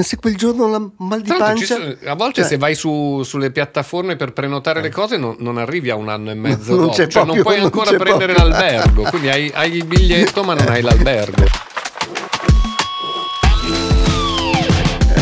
ma se quel giorno la mal di ci pancia... sono- a volte Cioè- se vai su- sulle piattaforme per prenotare le cose non, non arrivi a un anno e mezzo Non dopo, c'è cioè non proprio- puoi non ancora prendere proprio. l'albergo, quindi hai, hai il biglietto ma non hai l'albergo.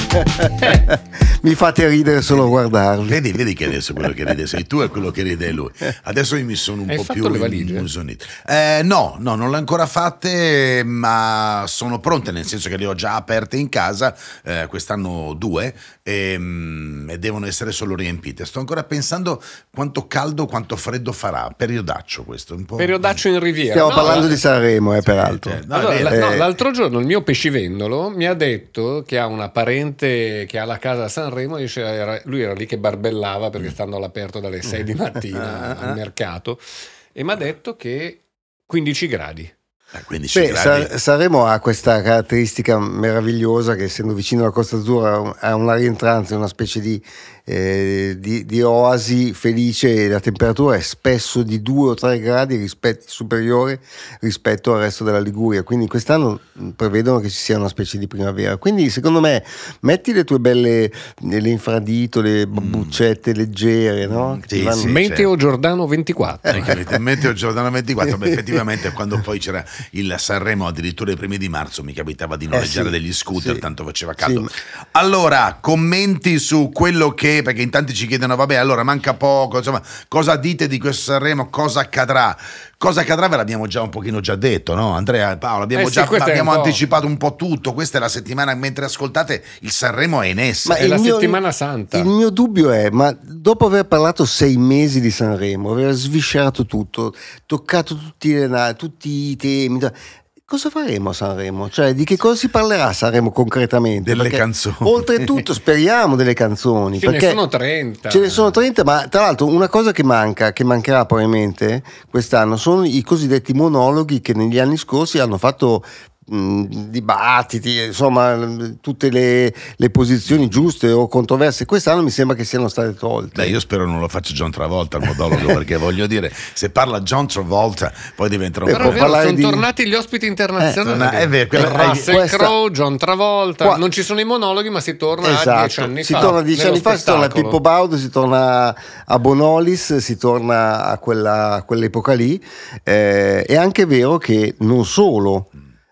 Mi fate ridere solo a guardarvi. Vedi, vedi che adesso quello che ride sei tu e quello che ride è lui. Adesso io mi sono un Hai po' fatto più le valigie? immusonito. Eh, no, no, non le ho ancora fatte, ma sono pronte, nel senso che le ho già aperte in casa, eh, quest'anno due, ehm, e, devono essere solo riempite. Sto ancora pensando quanto caldo, quanto freddo farà. Periodaccio questo. Un po'... Periodaccio in riviera. Stiamo No, parlando la- di Sanremo, eh, peraltro. Cioè, no, Allora, no, Eh. l'altro giorno il mio pescivendolo mi ha detto che ha una parente che ha la casa a Sanremo, dice, era- lui era lì che barbellava Mm. perché stando all'aperto dalle 6 di Ah, mattina al mercato e mi ha detto che 15 gradi. Eh, 15 Beh. Sa- Sanremo ha questa caratteristica meravigliosa che essendo vicino alla Costa Azzurra ha una rientranza, una specie di, eh, di- di oasi felice e la temperatura è spesso di 2 o 3 gradi rispetto- superiore rispetto al resto della Liguria, quindi quest'anno prevedono che ci sia una specie di primavera. Quindi secondo me metti le tue belle le infradito, le babbuccette leggere, no? Mm, sì, vanno- sì. Meteo Giordano 24. Eh, capite? Meteo Giordano 24, beh, effettivamente quando poi c'era il Sanremo addirittura i primi di marzo mi capitava di noleggiare Eh sì, degli scooter, sì. tanto faceva caldo. Sì, ma- Allora, commenti su quello che, perché in tanti ci chiedono, vabbè, allora manca poco, insomma, cosa dite di questo Sanremo, cosa accadrà? Cosa accadrà ve l'abbiamo già un pochino già detto, no? Andrea e Paolo, abbiamo Eh sì, già è abbiamo un anticipato un po' tutto, questa è la settimana, mentre ascoltate il Sanremo è in essa. è il la settimana santa. Il mio dubbio è, ma dopo aver parlato sei mesi di Sanremo, aver sviscerato tutto, toccato tutti, tutti i temi, cosa faremo a Sanremo? Cioè, di che cosa si parlerà a Sanremo concretamente? Delle Perché canzoni. Oltretutto speriamo delle canzoni. Ce ne sono 30. Ce ne sono 30, ma tra l'altro una cosa che manca, che mancherà probabilmente quest'anno, sono i cosiddetti monologhi che negli anni scorsi hanno fatto dibattiti, insomma, tutte le, le posizioni giuste o controverse. Quest'anno mi sembra che siano state tolte. Beh, io spero non lo faccia John Travolta il monologo, perché voglio dire, se parla John Travolta, poi diventa un Beh, Però sono di- tornati gli ospiti internazionali. Eh, è vero, quella- Russell questa- Crowe, John Travolta. Qua- Non ci sono i monologhi, ma si torna a Esatto, dieci anni si fa. torna a dieci anni fa, si torna a. Pippo Baudo, si torna a Bonolis, si torna a, quella- a quell'epoca lì. Eh, è anche vero che non solo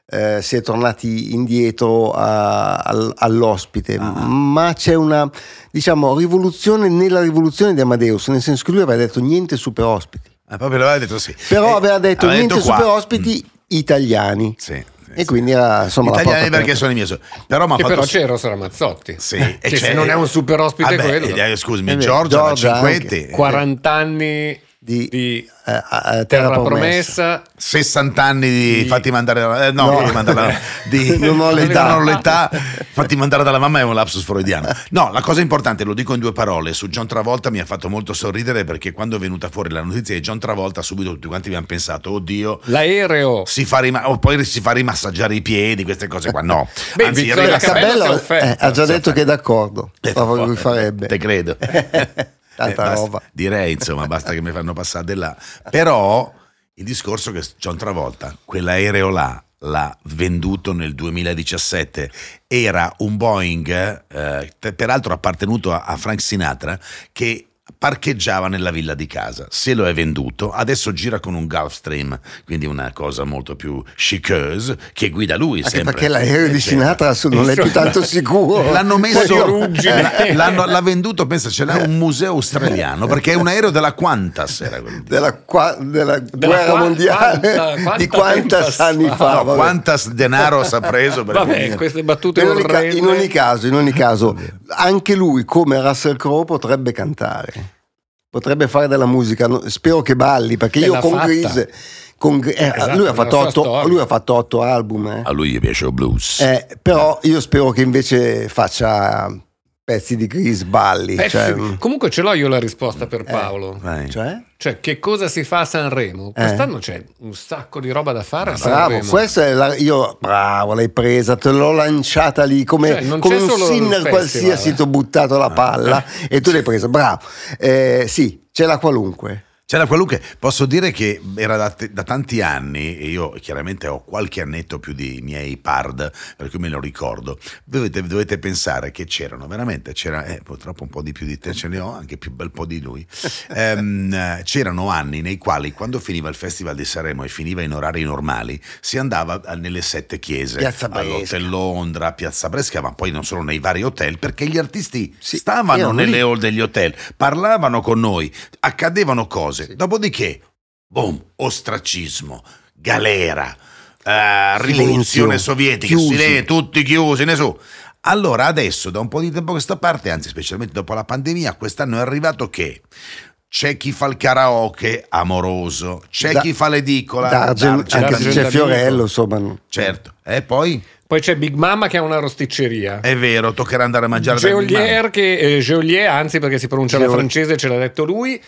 eh, si è tornati indietro a- al- all'ospite, ma c'è una diciamo, rivoluzione nella rivoluzione di Amadeus, nel senso che lui aveva detto niente super ospiti, Ah, proprio l'aveva detto sì. però Eh, aveva detto aveva niente qua. super ospiti italiani. Sì, E quindi era insomma Italiani perché sono i miei so- Però fatto però c'è Eros Ramazzotti. Sì, e c'è- se non è un super ospite Vabbè, quello. eh, scusami, Eh beh, Giorgia, Giorgia la anche. Cinquetti, eh, 40 anni Di- di, Eh, a- a Terra Promessa. 60 anni di Di- fatti mandare dalla, eh, no, No. fatti mandare dalla- di Non ho l'età. non ho l'età, fatti mandare dalla mamma è un lapsus freudiano. No, la cosa importante, lo dico in due parole, su John Travolta mi ha fatto molto sorridere perché quando è venuta fuori la notizia di John Travolta subito tutti quanti abbiamo pensato, oddio, L'aereo. si fa rima- o poi si fa rimassaggiare i piedi, queste cose qua. No, Beh, anzi, ragazzi, Cabello Cabello eh, ha già detto che è d'accordo. Eh, farebbe. Te credo. Tanta Eh, basta- roba. Direi, insomma, basta che mi fanno passare di là. Però il discorso che John Travolta, quell'aereo là, l'ha venduto nel 2017. Era un Boeing, eh, te- peraltro appartenuto a, a Frank Sinatra, che parcheggiava nella villa di casa, se lo è venduto, adesso gira con un Gulfstream, quindi una cosa molto più chiceuse, che guida lui Anche sempre. perché l'aereo di Sinatra non è più tanto sicuro. L'hanno messo, ruggine. eh, l'hanno- l'ha venduto, pensa, ce l'ha un museo australiano perché è un aereo della Qantas. Era quello. Della, qua- della guerra qua- mondiale quanta- quanta di Tempest anni fa? No, vabbè. quantas denaro si ha preso per Vabbè, queste battute in, ogni ca- in ogni caso, in ogni caso, anche lui, come Russell Crowe, potrebbe cantare. Potrebbe fare della musica. Spero che balli, perché io con fatta. Grease. con eh, Esatto, lui, ha otto, lui ha fatto otto album. eh. A lui gli piace il blues. Eh, però io spero che invece faccia pezzi di Grease balli. Pezzi- cioè, mm, Comunque ce l'ho io la risposta per Paolo. Vai. cioè? Cioè, che cosa si fa a Sanremo? Quest'anno c'è un sacco di roba da fare a Bravo, Sanremo. questa è la, io, bravo, l'hai presa, te l'ho lanciata lì come, Cioè, come un sinner qualsiasi, ti ho buttato la palla e tu l'hai presa, bravo. Eh, sì, c'è la qualunque. C'era qualunque, posso dire che era da, da, tanti anni, e io chiaramente ho qualche annetto più di miei pard, per cui me lo ricordo, dovete, dovete pensare che c'erano, veramente, c'era, eh, purtroppo un po' di più di te ce ne ho, anche più bel po' di lui, ehm, c'erano anni nei quali quando finiva il Festival di Sanremo e finiva in orari normali, si andava nelle sette chiese, Piazza all'Hotel Londra, Piazza Bresca, ma poi non solo nei vari hotel, perché gli artisti Sì, stavano nelle lì. hall degli hotel, parlavano con noi, accadevano cose. Dopodiché, boom, ostracismo, galera, eh, rivoluzione sovietica, chiusi. silenzio, tutti chiusi, nessuno. Allora adesso, da un po' di tempo a questa parte, anzi specialmente dopo la pandemia, quest'anno è arrivato che c'è chi fa il karaoke amoroso, c'è Da- chi fa l'edicola, D'Argent- d'Argent- anche se c'è. Fiorello, insomma. certo, e poi Poi c'è Big Mama che ha una rosticceria. è vero, toccherà andare a mangiare da Big Geolier, che, eh, Geolier, anzi perché si pronuncia alla Geol- francese, ce l'ha detto lui,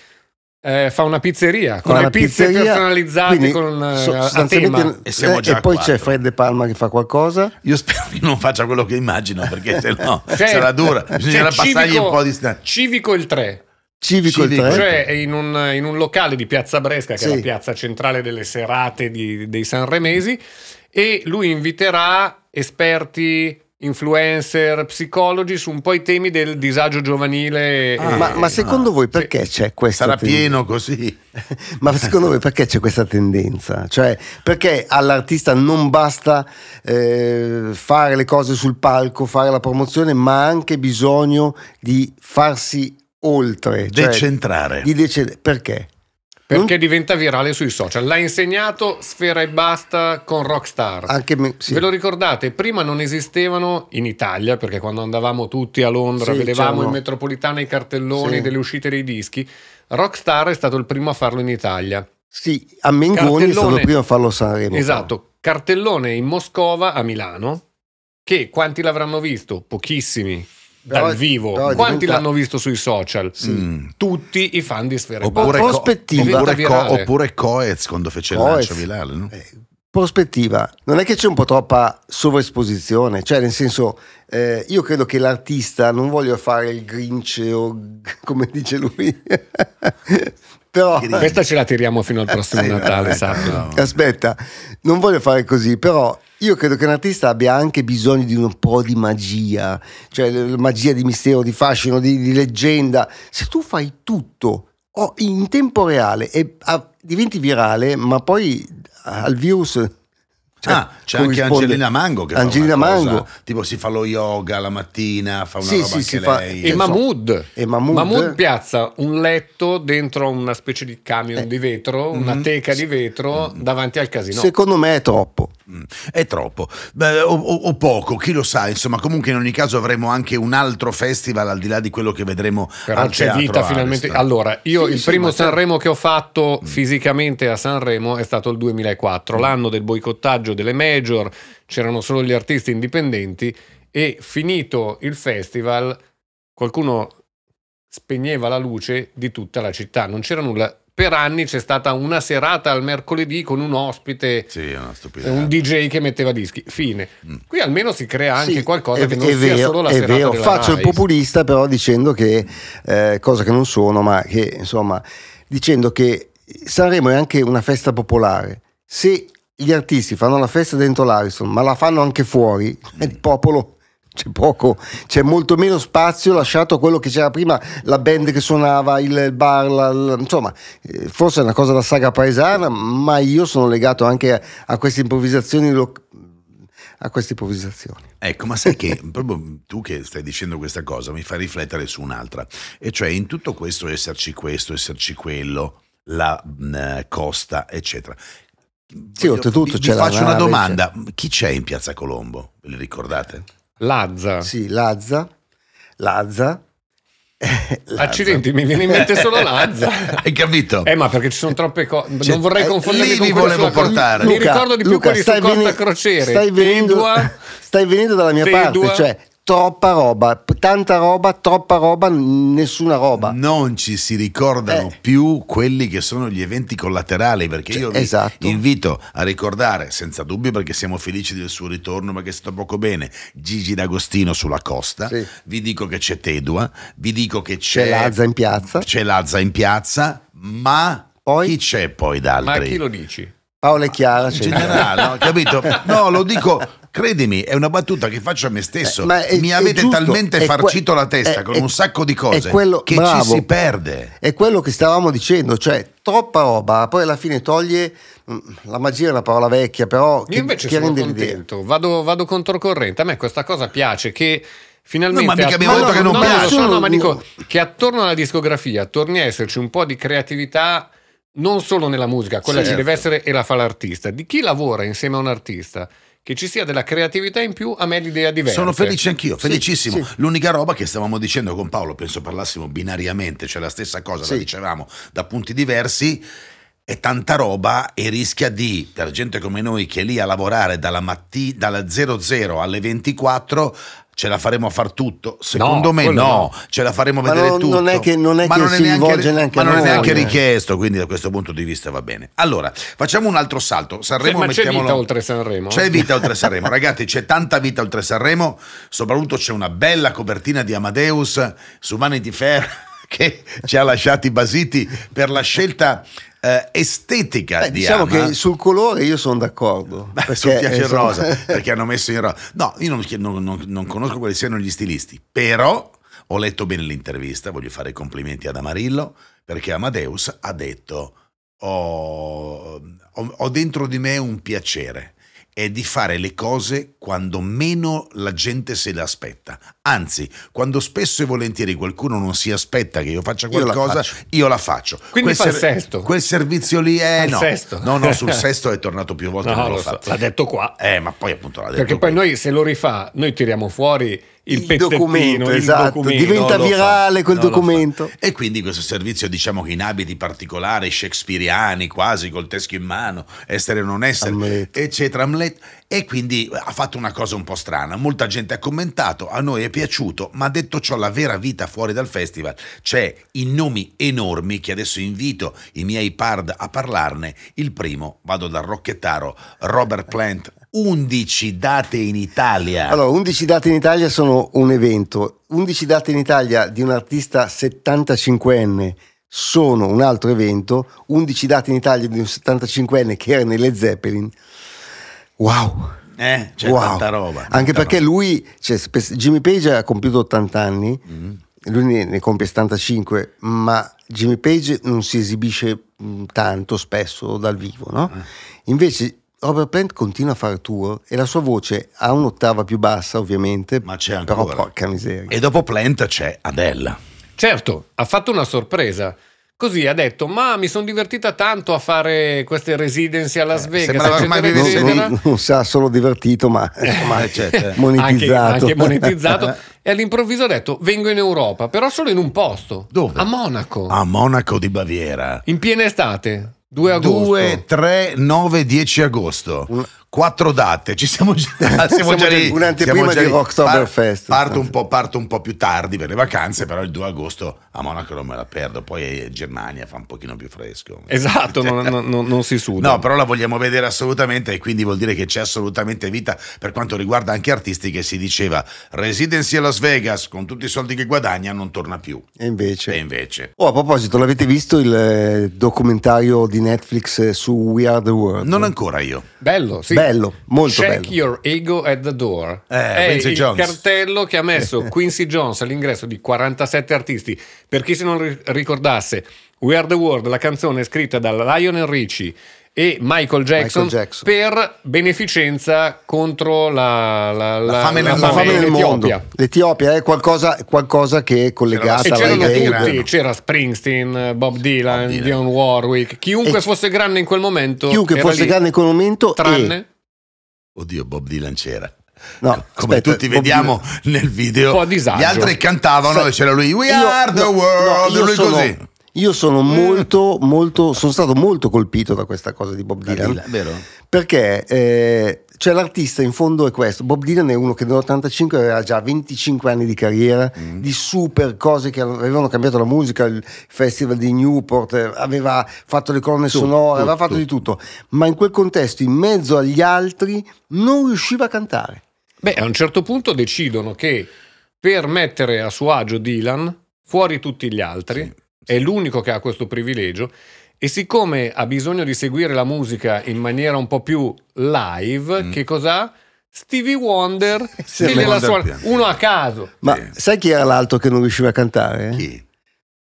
eh, fa una pizzeria con le una pizze pizzeria, personalizzate quindi con, eh, so- a sostanzialmente- tema. E siamo eh, già e poi c'è. Fred De Palma che fa qualcosa. Io spero che non faccia quello che immagino, perché se no Cioè, sarà dura. Bisognerà c'è passargli Civico- un po' di sta- Civico il 3. Civico il Civico, 3. Cioè in un, in un locale di Piazza Bresca, che è Sì. la piazza centrale delle serate di- dei sanremesi, e lui inviterà esperti, influencer, psicologi su un po' i temi del disagio giovanile. Ah, e- ma, ma secondo ah, voi perché c'è questa Sarà tendenza? pieno così. Ma secondo voi perché c'è questa tendenza? Cioè, perché all'artista non basta eh, fare le cose sul palco, fare la promozione, ma ha anche bisogno di farsi oltre. Cioè, Decentrare. di dece- perché? Perché diventa virale sui social. L'ha insegnato Sfera e Basta con Rockstar. Anche me- sì. Ve lo ricordate? Prima non esistevano in Italia, perché quando andavamo tutti a Londra Sì, vedevamo c'erano. in metropolitana i cartelloni Sì. delle uscite dei dischi. Rockstar è stato il primo a farlo in Italia. Sì, a Mengoni è stato Cartellone. prima a farlo a Sanremo. Esatto, cartellone in Moscova a Milano. Che quanti l'avranno visto? Pochissimi. Però- Dal vivo. però Quanti diventa- l'hanno visto sui social? Mm. Tutti i fan di Sfera Oppure, co- oppure, co- oppure Coez quando fece il Coez. lancio virale. No? Eh, prospettiva, non è che c'è un po' troppa sovraesposizione, cioè nel senso, eh, io credo che l'artista, non voglio fare il Grinch o come dice lui, però. Questa ce la tiriamo fino al prossimo Sì, Natale, no. aspetta, non voglio fare così, però io credo che un artista abbia anche bisogno di un po' di magia, cioè magia di mistero, di fascino, di, di leggenda. Se tu fai tutto oh, in tempo reale e ah, diventi virale, ma poi al virus... cioè, ah, c'è anche corrisponde- Angelina Mango che Angelina fa una cosa, Mango. tipo si fa lo yoga la mattina, fa una Sì, roba sì, anche si fa-. E. Mahmood. E Mahmood. piazza un letto dentro una specie di camion Eh. di vetro, una Mhm. teca di vetro davanti al casino. Secondo me è troppo. Mm, È troppo, Beh, o, o- o poco, chi lo sa, insomma comunque in ogni caso avremo anche un altro festival al di là di quello che vedremo Però al c'è Teatro vita finalmente. Allora, io Sì, il sì, primo certo. Sanremo che ho fatto fisicamente a Sanremo è stato il 2004, l'anno del boicottaggio delle major, c'erano solo gli artisti indipendenti e finito il festival qualcuno spegneva la luce di tutta la città, non c'era nulla. Per anni c'è stata una serata al mercoledì con un ospite, Sì, un DJ che metteva dischi. Fine. Mm. Qui almeno si crea anche Sì, qualcosa è, che non è sia vero, solo la è serata vero. della Faccio il Rai. populista però dicendo che, eh, cosa che non sono, ma che insomma, dicendo che Sanremo è anche una festa popolare. Se gli artisti fanno la festa dentro l'Ariston, ma la fanno anche fuori, il popolo c'è poco, c'è molto meno spazio lasciato a quello che c'era prima, la band che suonava, il bar, la- la- insomma, eh, forse è una cosa da saga paesana, ma io sono legato anche a, a queste improvvisazioni lo- a queste improvvisazioni. Ecco, ma sai che proprio tu che stai dicendo questa cosa mi fa riflettere su un'altra, e cioè in tutto questo esserci questo, esserci quello, la mh, costa, eccetera. Sì, oltretutto vi, c'è vi la faccio una domanda, chi c'è in Piazza Colombo? Ve le ricordate? Lazza. Sì, Lazza, Lazza. eh, Lazza. Accidenti, mi viene in mente solo Lazza. Hai capito? Eh, ma perché ci sono troppe cose. Cioè, non vorrei eh, confondermi lì con quello volevo portare. Mi Luca, ricordo di più Luca, quelli su stai Costa veni- Crociere. Stai venendo, Tedua, stai venendo dalla mia Tedua. parte, cioè troppa roba, tanta roba, troppa roba, nessuna roba. Non ci si ricordano Eh. più quelli che sono gli eventi collaterali, perché Cioè, io vi esatto. invito a ricordare, senza dubbio, perché siamo felici del suo ritorno, perché è stato poco bene, Gigi D'Agostino sulla costa, Sì. vi dico che c'è Tedua, vi dico che c'è, C'è Lazza in piazza. c'è Lazza in piazza, ma Poi Chi c'è poi Ma d'altri? chi lo dici? Paola e Chiara. In generale, no, capito? No, lo dico, credimi, è una battuta che faccio a me stesso. Eh, ma è- Mi è avete giusto, talmente è que- farcito la testa è- con è- un sacco di è cose quello- che bravo. ci si perde. È quello che stavamo dicendo, cioè troppa roba, poi alla fine toglie mm, la magia è una parola vecchia, però che, Io invece che sono contento, vado, vado controcorrente. A me questa cosa piace che finalmente. No, ma mica abbiamo detto che non no, no, piace. lo so, no, ma No. dico che attorno alla discografia torni a esserci un po' di creatività. Non solo nella musica, quella ci Certo. deve essere e la fa l'artista. Di chi lavora insieme a un artista, che ci sia della creatività in più, a me l'idea diversa. Sono felice anch'io, Sì, felicissimo. sì. L'unica roba che stavamo dicendo con Paolo, penso parlassimo binariamente, cioè la stessa cosa, la Sì. dicevamo da punti diversi. È tanta roba e rischia di, per gente come noi che è lì a lavorare dalla matti- dalla 00 alle 24, ce la faremo a far tutto? Secondo No, me no. no. ce la faremo Ma vedere non- tutto. non è che- non è Ma che non è si neanche, rivolge neanche ma a non è noi, neanche richiesto, quindi da questo punto di vista va bene. Allora, facciamo un altro salto. Sanremo ma c'è mettiamolo- vita oltre Sanremo? C'è vita oltre Sanremo, ragazzi, c'è tanta vita oltre Sanremo, soprattutto c'è una bella copertina di Amadeus su Vanity Fair che ci ha lasciati basiti per la scelta eh, estetica Beh, di diciamo Ama. che sul colore io sono d'accordo. Beh, perché, su piace il rosa perché hanno messo in rosa. No, io non, non- non- non conosco quali siano gli stilisti, però ho letto bene l'intervista, voglio fare i complimenti ad Amarillo, perché Amadeus ha detto ho, ho- ho dentro di me un piacere. È di fare le cose quando meno la gente se le aspetta. Anzi, quando spesso e volentieri qualcuno non si aspetta che io faccia Io la qualcosa, faccio. io la faccio. Quindi quel, fa il sesto. quel servizio lì è il no. sesto. No, no, sul sesto è tornato più volte. No, non lo so, l'ha detto qua. Eh, ma poi appunto l'ha detto Perché poi qui. noi se lo rifà, noi tiriamo fuori il, Il documento, esatto, documento. diventa fa, virale quel fa. documento. E quindi questo servizio, diciamo che in abiti particolari, shakespeariani, quasi col teschio in mano, essere o non essere, Hamlet. eccetera, Hamlet. E quindi ha fatto una cosa un po' strana. Molta gente ha commentato, a noi è piaciuto, ma detto ciò, la vera vita fuori dal festival c'è in nomi enormi che adesso invito i miei pard a parlarne. Il primo, vado dal rocchettaro, Robert Plant. 11 date in Italia. Allora, 11 date in Italia sono un evento, 11 date in Italia di un artista 75enne sono un altro evento, 11 date in Italia di un 75enne che era nelle Zeppelin. Wow! Eh, c'è wow. tanta roba. Anche tanta perché roba. lui, cioè, Jimmy Page ha compiuto 80 anni, Mm. lui ne, ne compie 75, ma Jimmy Page non si esibisce mh, tanto spesso dal vivo, no? Eh. Invece Robert Plant continua a fare tour e la sua voce ha un'ottava più bassa, ovviamente, Ma c'è però ancora. porca miseria. E dopo Plant c'è Adele. Certo, ha fatto una sorpresa. Così ha detto, ma mi sono divertita tanto a fare queste residency a Las Vegas, sembrava ormai eccetera, non, eccetera. non, non sa solo divertito, ma Eh, certo. Anche, monetizzato. anche monetizzato. e all'improvviso ha detto, vengo in Europa, però solo in un posto. Dove? A Monaco. A Monaco di Baviera. In piena estate. 2 agosto. 2, 3, 9, 10 agosto. Quattro date, ci siamo già, siamo Siamo già lì. un'anteprima di. Rocktoberfest. parto, un po', parto un po' più tardi per le vacanze, però il 2 agosto a Monaco non me la perdo. Poi è Germania fa un pochino più fresco. Esatto, non, non- non- non si suda. No, però la vogliamo vedere assolutamente e quindi vuol dire che c'è assolutamente vita per quanto riguarda anche artisti che si diceva residency a Las Vegas con tutti i soldi che guadagna non torna più. E invece... E invece Oh, a proposito, l'avete visto il eh, documentario di Netflix eh, su We Are the World? non ancora io. Bello, sì. Bello, molto Check bello. your ego at the door. Eh, è Quincy il Jones. cartello che ha messo Quincy Jones all'ingresso di 47 artisti. Per chi se non ri- ricordasse, We Are the World, la canzone scritta da Lionel Richie e Michael Jackson, Michael Jackson. per beneficenza contro la, la, La fame nel La mondo. fame in nel mondo. Etiopia. L'Etiopia è qualcosa, qualcosa che è collegata C'era alla c'erano tutti, c'era Springsteen, Bob Dylan, Bob Dylan. Dionne Warwick, chiunque E- fosse grande in quel momento. Chiunque era fosse lì, grande in quel momento tranne e... Oddio, Bob Dylan c'era. No, Come aspetta, tutti Bob vediamo nel video, Un po' a disagio. gli altri cantavano e c'era lui, We io- are the no, world, no, lui sono- così. Io sono molto, molto, sono stato molto colpito da questa cosa di Bob Dylan. Dylan, vero? Perché eh, cioè l'artista in fondo è questo. Bob Dylan è uno che nell'85 aveva già 25 anni di carriera, Mm. di super cose che avevano cambiato la musica, il festival di Newport, eh, aveva fatto le colonne Tutto, sonore, aveva tutto, fatto di tutto. Ma in quel contesto, in mezzo agli altri, non riusciva a cantare. Beh, a un certo punto decidono che per mettere a suo agio Dylan, fuori tutti gli altri, Sì, è l'unico che ha questo privilegio, E siccome ha bisogno di seguire la musica in maniera un po' più live, Mm. che cos'ha? Stevie Wonder, che gliela Wonder suona- uno a caso. Ma Sì. sai chi era l'altro che non riusciva a cantare? Chi?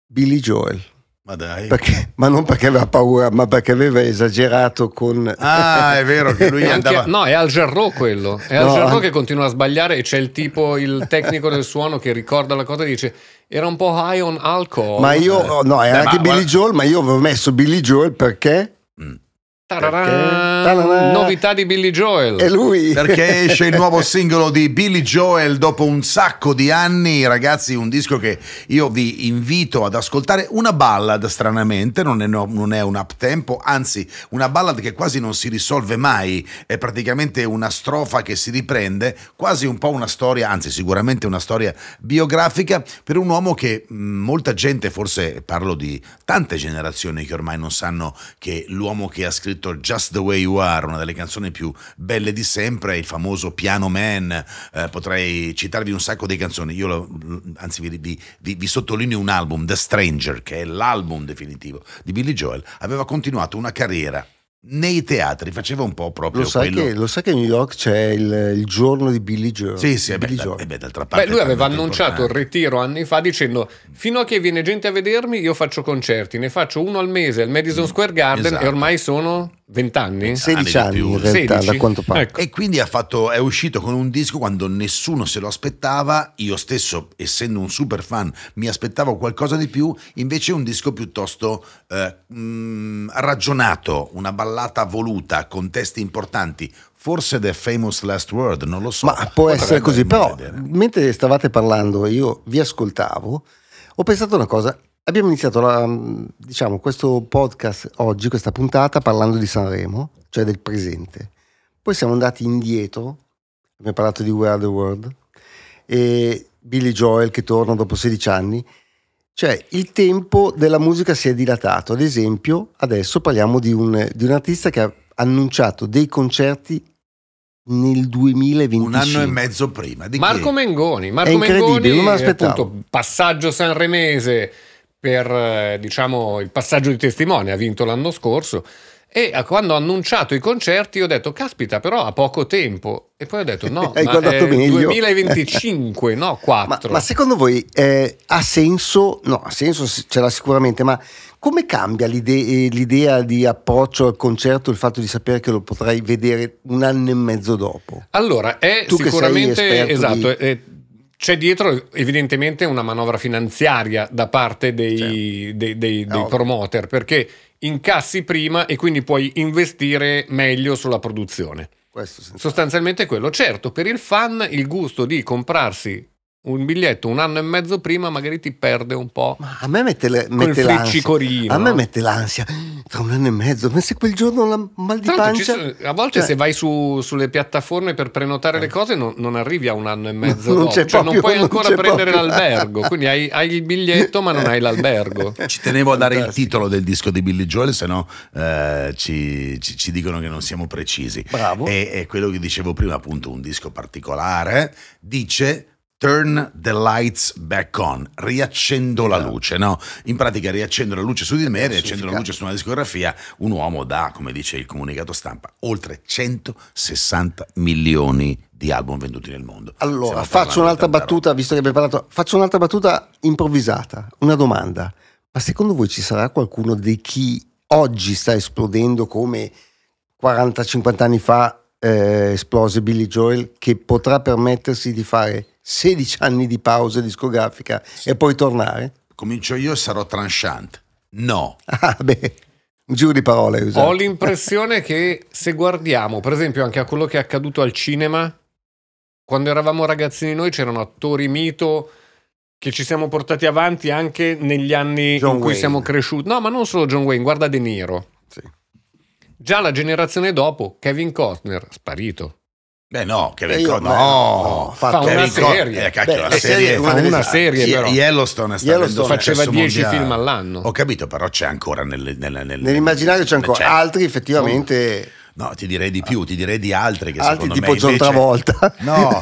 Billy Joel. Ma dai. Perché- ma non perché aveva paura, ma perché aveva esagerato con... Ah, è vero che lui E anche- andava... no, è Al Jarreau quello. È Al No, Jarreau che continua a sbagliare e c'è il tipo, il tecnico del suono che ricorda la cosa e dice era un po' high on alcohol. Ma io, oh, no, era Beh, anche ma Billy Joel, ma io avevo messo Billy Joel perché Mm. Tararà. novità di Billy Joel. è lui. Perché esce il nuovo singolo di Billy Joel dopo un sacco di anni, ragazzi, un disco che io vi invito ad ascoltare, una ballad stranamente, non è, no- non è un up tempo, anzi una ballad che quasi non si risolve mai, è praticamente una strofa che si riprende, quasi un po' una storia, anzi sicuramente una storia biografica per un uomo che mh, molta gente, forse parlo di tante generazioni che ormai non sanno che l'uomo che ha scritto Just the Way You Are, una delle canzoni più belle di sempre, il famoso Piano Man, eh, potrei citarvi un sacco di canzoni, io lo- anzi vi, vi- vi- vi sottolineo un album, The Stranger, che è l'album definitivo di Billy Joel, aveva continuato una carriera nei teatri, faceva un po' proprio Lo sai, quello... che, lo sai che a New York c'è il, il giorno di Billy Joel? Sì, sì, beh, Billy da- Joel. eh beh, d'altra parte Beh, lui aveva annunciato il importante. ritiro anni fa dicendo fino a che viene gente a vedermi io faccio concerti, ne faccio uno al mese al Madison Square Garden Esatto. e ormai sono 20 anni? 16 anni anni in realtà, 16? da quanto pare. Ecco. E quindi ha fatto, è uscito con un disco quando nessuno se lo aspettava, io stesso essendo un super fan mi aspettavo qualcosa di più, invece un disco piuttosto eh, mh, ragionato, una ballata voluta con testi importanti, forse The Famous Last Word, non lo so. Ma può essere così, però vedere. mentre stavate parlando e io vi ascoltavo, ho pensato una cosa. Abbiamo iniziato la- diciamo, questo podcast oggi, questa puntata, parlando di Sanremo, cioè del presente. Poi siamo andati indietro, abbiamo parlato di We Are the World, e Billy Joel che torna dopo 16 anni. Cioè, il tempo della musica si è dilatato. Ad esempio, adesso parliamo di un, di un artista che ha annunciato dei concerti nel 2025. un anno e mezzo prima. Di Marco chi? Mengoni, Marco incredibile, Mengoni non me è l'aspettavo. appunto passaggio sanremese per eh, diciamo il passaggio di testimone, ha vinto l'anno scorso e eh, quando ha annunciato i concerti ho detto caspita però ha poco tempo e poi ho detto no, Hai ma è meglio. 2025, no Ma, 4. ma secondo voi eh, ha senso? No, ha senso, ce l'ha sicuramente, ma come cambia l'ide- eh, l'idea di approccio al concerto il fatto di sapere che lo potrai vedere un anno e mezzo dopo? Allora, è Tu sicuramente esatto. di- è- c'è dietro evidentemente una manovra finanziaria da parte dei, dei- dei- dei ovvio. promoter perché incassi prima e quindi puoi investire meglio sulla produzione. Questo senza- Sostanzialmente quello. Certo, per il fan il gusto di comprarsi un biglietto un anno e mezzo prima magari ti perde un po'. Ma a me mette, le- mette l'ansia. A me mette l'ansia. Tra un anno e mezzo, ma se quel giorno la mal di ci pancia. sono- a volte Cioè, se vai su- sulle piattaforme per prenotare le cose non, non arrivi a un anno e mezzo Non dopo. c'è Cioè, non proprio- puoi non ancora c'è prendere proprio. l'albergo, quindi hai, hai il biglietto ma non hai l'albergo. Ci tenevo a dare il titolo del disco di Billy Joel, se no eh, ci, ci- ci dicono che non siamo precisi. Bravo. E, e quello che dicevo prima, appunto, un disco particolare, dice Turn the lights back on, riaccendo la luce, no? In pratica riaccendo la luce su di me, riaccendo la luce su una discografia, un uomo da, come dice il comunicato stampa, oltre 160 milioni di album venduti nel mondo. Allora, faccio un'altra battuta, visto che abbiamo parlato, faccio un'altra battuta improvvisata, una domanda. Ma secondo voi ci sarà qualcuno di chi oggi sta esplodendo come 40-50 anni fa eh, esplose Billy Joel, che potrà permettersi di fare 16 anni di pausa discografica e poi tornare? Comincio io e sarò tranchant. No. Ah, beh, un giro di parole usato. Ho l'impressione che se guardiamo, per esempio, anche a quello che è accaduto al cinema, quando eravamo ragazzini noi c'erano attori mito che ci siamo portati avanti anche negli anni John in cui Wayne. siamo cresciuti. No, ma non solo John Wayne, guarda De Niro. Sì. Già la generazione dopo, Kevin Costner, sparito. Beh no, che Eh, io- no, beh, fa una serie. eh, cacchio, Beh, la serie, una una serie però. Yellowstone Yellowstone faceva successo 10 mondiale. film all'anno. Ho capito, però c'è ancora nel, nel- nel- Nell'immaginario c'è ancora c'è. altri effettivamente No, ti direi di più, ti direi di altri che Altri secondo tipo me John invece- Travolta. No,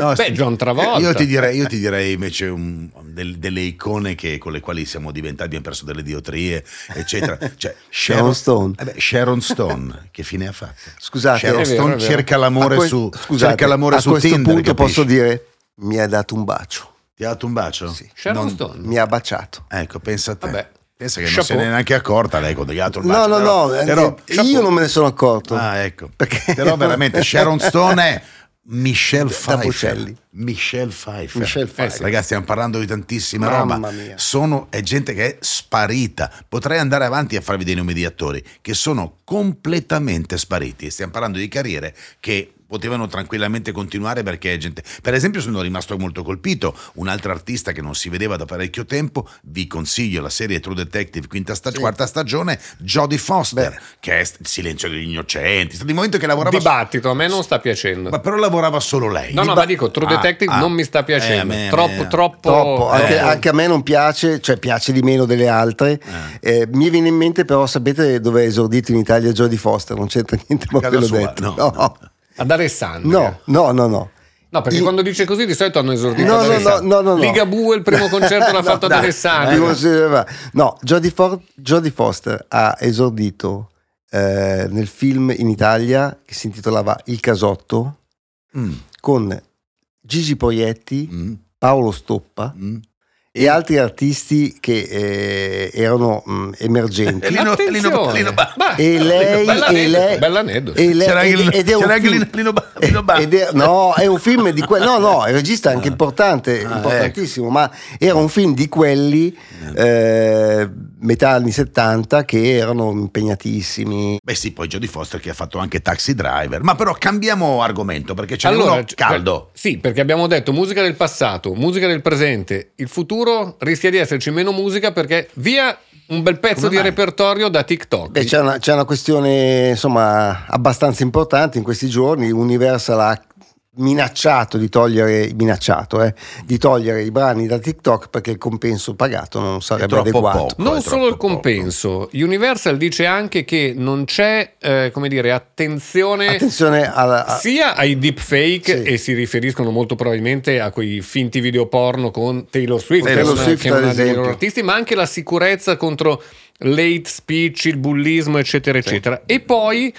no, Beh, John Travolta. Io ti direi, io ti direi invece un- del- delle icone che- con le quali siamo diventati, abbiamo perso delle diotrie, eccetera. Cioè, Sharon Stone. eh beh, Sharon Stone, che fine ha fatto? Scusate, Sharon vero, Stone cerca l'amore que- su, scusate, cerca l'amore a su questo Tinder. punto capisci? posso dire mi ha dato un bacio, Ti ha dato un bacio? Sì. Sharon Non- Stone. mi ha baciato. Ecco, pensa a te. Vabbè. Pensa che non Chapeau. se n'è neanche accorta lei quando gli ha dato il No, bacio. no, però- no, eh, però- io non me ne sono accorto. Ah, ecco. Perché- Però veramente Sharon Stone è Michelle Pfeiffer. Michelle Pfeiffer. Michelle Eh Pfeiffer. Ragazzi, stiamo parlando di tantissima Mamma roba. mia. Sono, è gente che è sparita. Potrei andare avanti a farvi dei nomi di attori che sono completamente spariti. Stiamo parlando di carriere che potevano tranquillamente continuare perché è gente. Per esempio, sono rimasto molto colpito. Un altro artista che non si vedeva da parecchio tempo. Vi consiglio la serie True Detective, quinta sta- Sì. quarta stagione. Jodie Foster, Beh. che è Il silenzio degli innocenti. È stato il momento che lavorava. Dibattito, a me non sta piacendo. Ma però lavorava solo lei. No, no, Diba- ma dico, True Ah, Detective ah. non mi sta Eh, piacendo. a me- a me- troppo, troppo, Troppo, anche, Eh. anche a me non piace, cioè piace di meno delle altre. Eh, mi viene in mente però, sapete dove è esordito in Italia Jodie Foster? Non c'entra niente, ma ve l'ho sua, detto. no. No, Ad Alessandria. no, no, no. no. No, perché Io- quando dice così di solito hanno esordito No, no, no, no, no, no. Liga Bue il primo concerto l'ha No, fatto ad Alessandria. No, Jodie, For- Jodie Foster ha esordito eh, nel film in Italia che si intitolava Il casotto Mm, con Gigi Proietti, mm, Paolo Stoppa mm. E altri artisti che eh, erano mh, emergenti. E Lino-. Lino- Lino Ba- E lei- bella e aneddoto, lei-. E lei- ed- è un film- Lino, Lino Ba- Lino Ba- ed è- no, è un film di quelli. No, no, il regista è anche importante, Ah, importantissimo, ma era un film di quelli eh, metà anni 70 che erano impegnatissimi. Beh sì, poi Jodie Foster che ha fatto anche Taxi Driver. Ma però cambiamo argomento perché c'è uno c- caldo. Sì, perché abbiamo detto musica del passato, musica del presente. Il futuro rischia di esserci meno musica perché via un bel pezzo Come di mai? repertorio da TikTok. Beh, c'è, una, c'è una questione insomma abbastanza importante in questi giorni. Universal ha minacciato di togliere, minacciato, eh, di togliere i brani da TikTok perché il compenso pagato non sarebbe adeguato. poco. non solo il compenso, Universal dice anche che non c'è, eh, come dire, attenzione, Attenzione alla, a- sia ai deepfake Sì. e si riferiscono molto probabilmente a quei finti video porno con Taylor Swift, Taylor che è una- Swift, che è una dei loro artisti, ma anche la sicurezza contro l'hate speech, il bullismo, eccetera, eccetera. E poi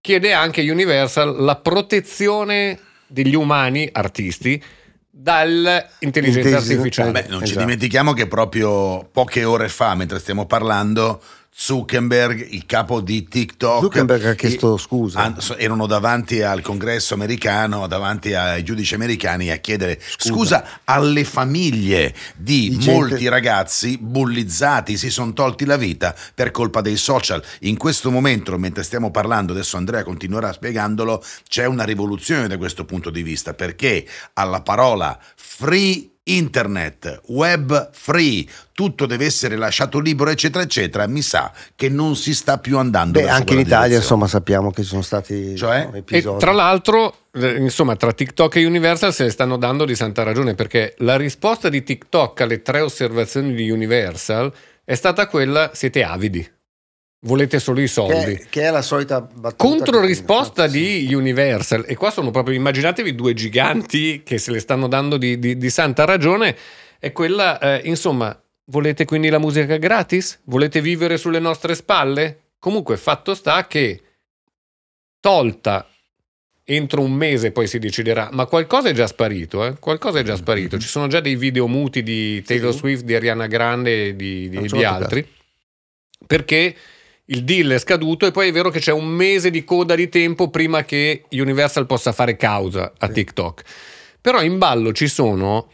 chiede anche Universal la protezione degli umani artisti dall'intelligenza Intelligenza- artificiale. Beh, non ci Esatto. dimentichiamo che proprio poche ore fa, mentre stiamo parlando, Zuckerberg, il capo di TikTok, Zuckerberg ha chiesto scusa. erano davanti al congresso americano, davanti ai giudici americani a chiedere scusa, alle famiglie di, Di gente- molti ragazzi bullizzati, si sono tolti la vita per colpa dei social. In questo momento, mentre stiamo parlando, adesso Andrea continuerà spiegandolo, c'è una rivoluzione da questo punto di vista, perché alla parola free internet, web free, tutto deve essere lasciato libero, eccetera, eccetera, mi sa che non si sta più andando Beh, verso anche in Italia, direzione. insomma, sappiamo che ci sono stati Cioè? no, E episodi. tra l'altro, eh, insomma, tra TikTok e Universal se ne stanno dando di santa ragione perché la risposta di TikTok alle tre osservazioni di Universal è stata quella: siete avidi, volete solo i soldi. che, che è la solita battuta. Contro che- risposta sì. di Universal, e qua sono proprio immaginatevi due giganti che se le stanno dando di, di- di santa ragione, è quella, eh, insomma, volete quindi la musica gratis? Volete vivere sulle nostre spalle? Comunque, fatto sta che tolta entro un mese poi si deciderà, ma qualcosa è già sparito, eh? qualcosa è già sparito. Ci sono già dei video muti di Taylor Sì. Swift, di Ariana Grande e di, di- di altri, perché il deal è scaduto e poi è vero che c'è un mese di coda di tempo prima che Universal possa fare causa a Sì. TikTok. Però in ballo ci sono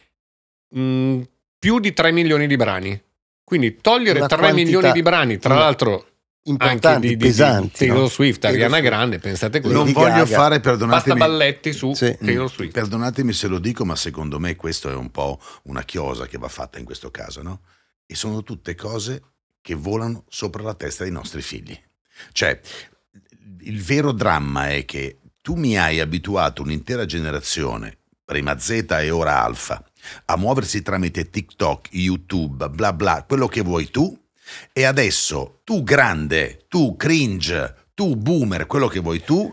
mh, più di 3 milioni di brani. Quindi togliere Una 3 quantità milioni di brani, tra l'altro anche Importanti, di, di- di pesanti. Taylor no? Swift, Ariana. Grande, pensate così. Non voglio Gaga. fare, Basta perdonatemi, balletti su Sì. Taylor Mm, Swift. Perdonatemi se lo dico, ma secondo me questo è un po' una chiosa che va fatta in questo caso, no? E sono tutte cose che volano sopra la testa dei nostri figli. Cioè, il vero dramma è che tu mi hai abituato un'intera generazione, prima Z e ora Alfa, a muoversi tramite TikTok, YouTube, bla bla, quello che vuoi tu, e adesso tu grande, tu cringe, Tu, boomer, quello che vuoi tu,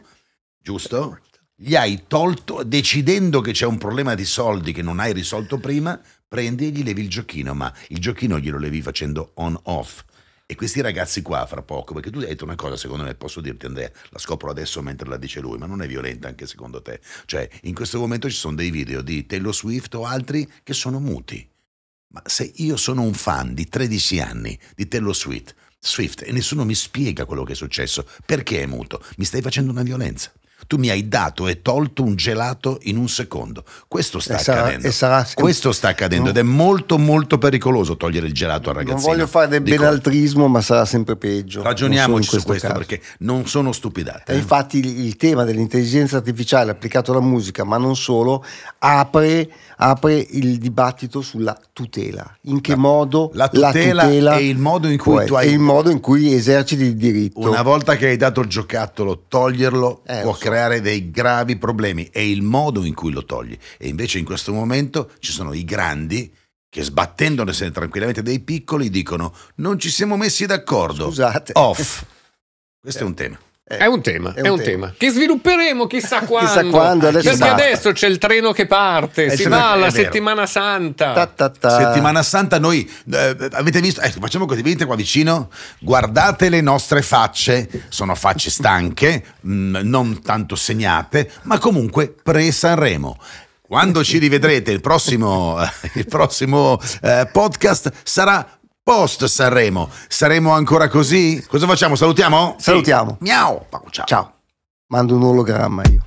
giusto? Gli hai tolto, decidendo che c'è un problema di soldi che non hai risolto prima, prendi e gli levi il giochino, ma il giochino glielo levi facendo on-off. E questi ragazzi qua, fra poco, perché tu hai detto una cosa, secondo me, posso dirti Andrea, la scopro adesso mentre la dice lui, ma non è violenta anche secondo te. Cioè, in questo momento ci sono dei video di Taylor Swift o altri che sono muti. Ma se io sono un fan di 13 anni di Taylor Swift, Swift e nessuno mi spiega quello che è successo, perché è muto? Mi stai facendo una violenza. Tu mi hai dato e tolto un gelato in un secondo. Questo sta E sarà- accadendo. sarà sempre- Questo sta accadendo No. ed è molto molto pericoloso togliere il gelato al Non ragazzino. voglio fare del benaltrismo, ma sarà sempre peggio. Non Ragioniamoci solo su questo caso. perché non sono stupidate. E eh. infatti il, il tema dell'intelligenza artificiale applicato alla musica, ma non solo, apre, apre il dibattito sulla tutela. In che La- modo la tutela e il modo in cui tu hai- e il modo in cui eserciti il diritto. Una volta che hai dato il giocattolo, toglierlo Eh, può so. Creare dei gravi problemi. È il modo in cui lo togli. E invece in questo momento ci sono i grandi che sbattendone tranquillamente dei piccoli dicono non ci siamo messi d'accordo. Scusate. Off. Questo è un tema. Eh, È un tema, è un, tema. che svilupperemo chissà quando. Chissà quando, adesso perché basta. adesso c'è il treno che parte, Eh, si va alla è settimana santa. Ta ta ta. Settimana Santa, noi eh, avete visto? Ecco, facciamo così, venite qua vicino, guardate le nostre facce, sono facce stanche, mh, non tanto segnate, ma comunque pre-Sanremo. Quando ci rivedrete il prossimo, il prossimo eh, podcast sarà post Sanremo. Saremo ancora così? Cosa facciamo? Salutiamo? Salutiamo. Miau. Ciao. Ciao. Mando un ologramma io.